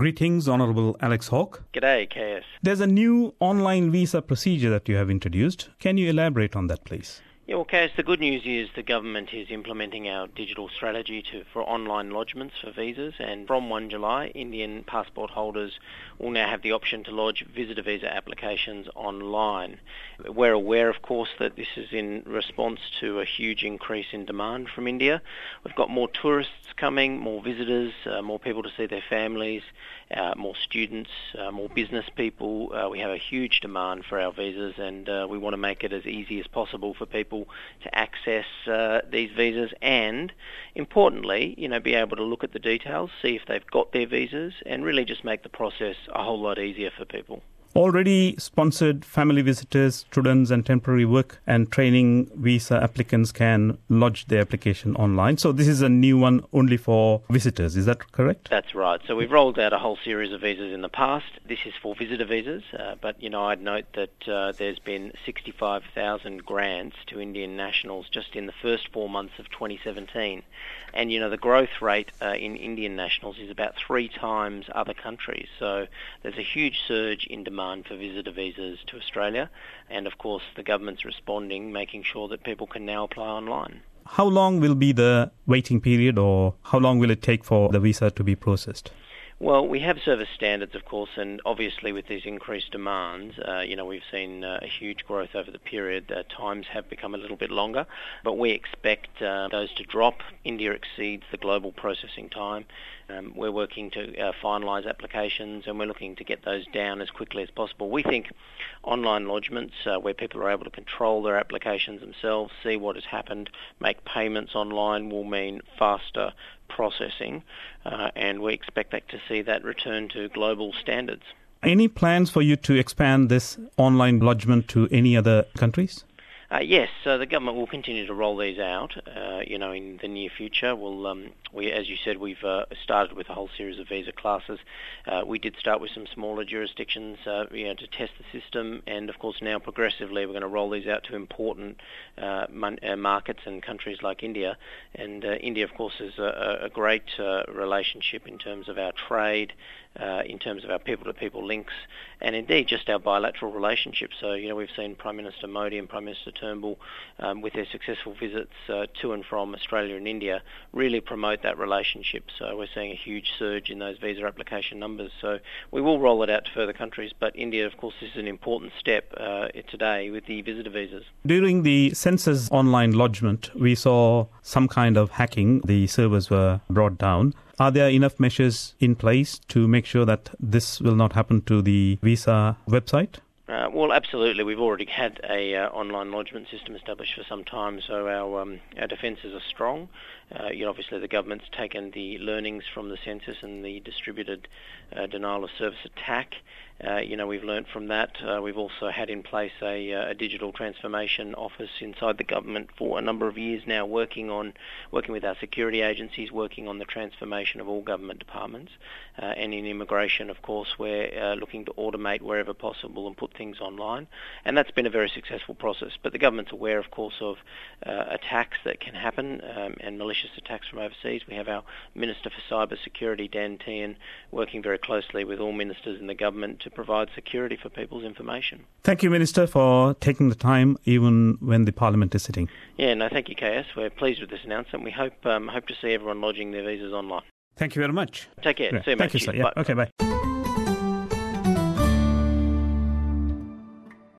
Greetings, Honorable Alex Hawke. G'day, KS. There's a new online visa procedure that you have introduced. Can you elaborate on that, please? Yeah, well, KS, the good news is the government is implementing our digital strategy to, for online lodgements for visas, and from 1 July, Indian passport holders will now have the option to lodge visitor visa applications online. We're aware, of course, that this is in response to a huge increase in demand from India. We've got more tourists coming, more visitors, uh, more people to see their families, uh, more students, uh, more business people. Uh, we have a huge demand for our visas, and uh, we want to make it as easy as possible for people to access uh, these visas, and importantly, you know, be able to look at the details, see if they've got their visas, and really just make the process a whole lot easier for people already sponsored family visitors, students, and temporary work and training visa applicants can lodge their application online. So this is a new one only for visitors. Is that correct? That's right. So we've rolled out a whole series of visas in the past. This is for visitor visas, uh, but you know I'd note that uh, there's been 65,000 grants to Indian nationals just in the first four months of 2017, and you know the growth rate uh, in Indian nationals is about three times other countries. So there's a huge surge in demand demand for visitor visas to Australia. And of course, the government's responding, making sure that people can now apply online. How long will be the waiting period, or how long will it take for the visa to be processed? Well, we have service standards, of course, and obviously with these increased demands, uh, you know, we've seen uh, a huge growth over the period. Uh, times have become a little bit longer, but we expect uh, those to drop. India exceeds the global processing time. Um, we're working to uh, finalise applications and we're looking to get those down as quickly as possible. We think online lodgements, uh, where people are able to control their applications themselves, see what has happened, make payments online, will mean faster processing, uh, and we expect that to see that return to global standards. Any plans for you to expand this online lodgement to any other countries? Uh, yes, so the government will continue to roll these out. Uh, you know, in the near future, we'll, um, we, as you said, we've uh, started with a whole series of visa classes. Uh, we did start with some smaller jurisdictions, uh, you know, to test the system, and of course now progressively we're going to roll these out to important uh, mon- markets and countries like India. And India, of course, is a, a great relationship in terms of our trade, in terms of our people-to-people links, and indeed just our bilateral relationship. So, you know, we've seen Prime Minister Modi and Prime Minister Turnbull, um, with their successful visits uh, to and from Australia and India, really promote that relationship. So we're seeing a huge surge in those visa application numbers. So we will roll it out to further countries, but India, of course, is an important step uh, today with the visitor visas. During the census online lodgement, we saw some kind of hacking. The servers were brought down. Are there enough measures in place to make sure that this will not happen to the visa website? Uh, well, absolutely. We've already had a uh, online lodgement system established for some time, so our um, our defences are strong. Uh, you know, obviously, the government's taken the learnings from the census and the distributed uh, denial of service attack. Uh, you know, we've learnt from that. Uh, we've also had in place a, a, digital transformation office inside the government for a number of years now, working on working with our security agencies, working on the transformation of all government departments, and in immigration, of course, we're looking to automate wherever possible and put things online, and that's been a very successful process. But the government's aware, of course, of uh, attacks that can happen um, and malicious attacks from overseas. We have our Minister for Cyber Security, Dan Tehan, working very closely with all ministers in the government to provide security for people's information. Thank you, Minister, for taking the time even when the Parliament is sitting. Yeah, no, thank you, KS. We're pleased with this announcement. We hope um, hope to see everyone lodging their visas online. Thank you very much. Take care. See you, Thank mate. you, sir. Yeah. Okay, bye.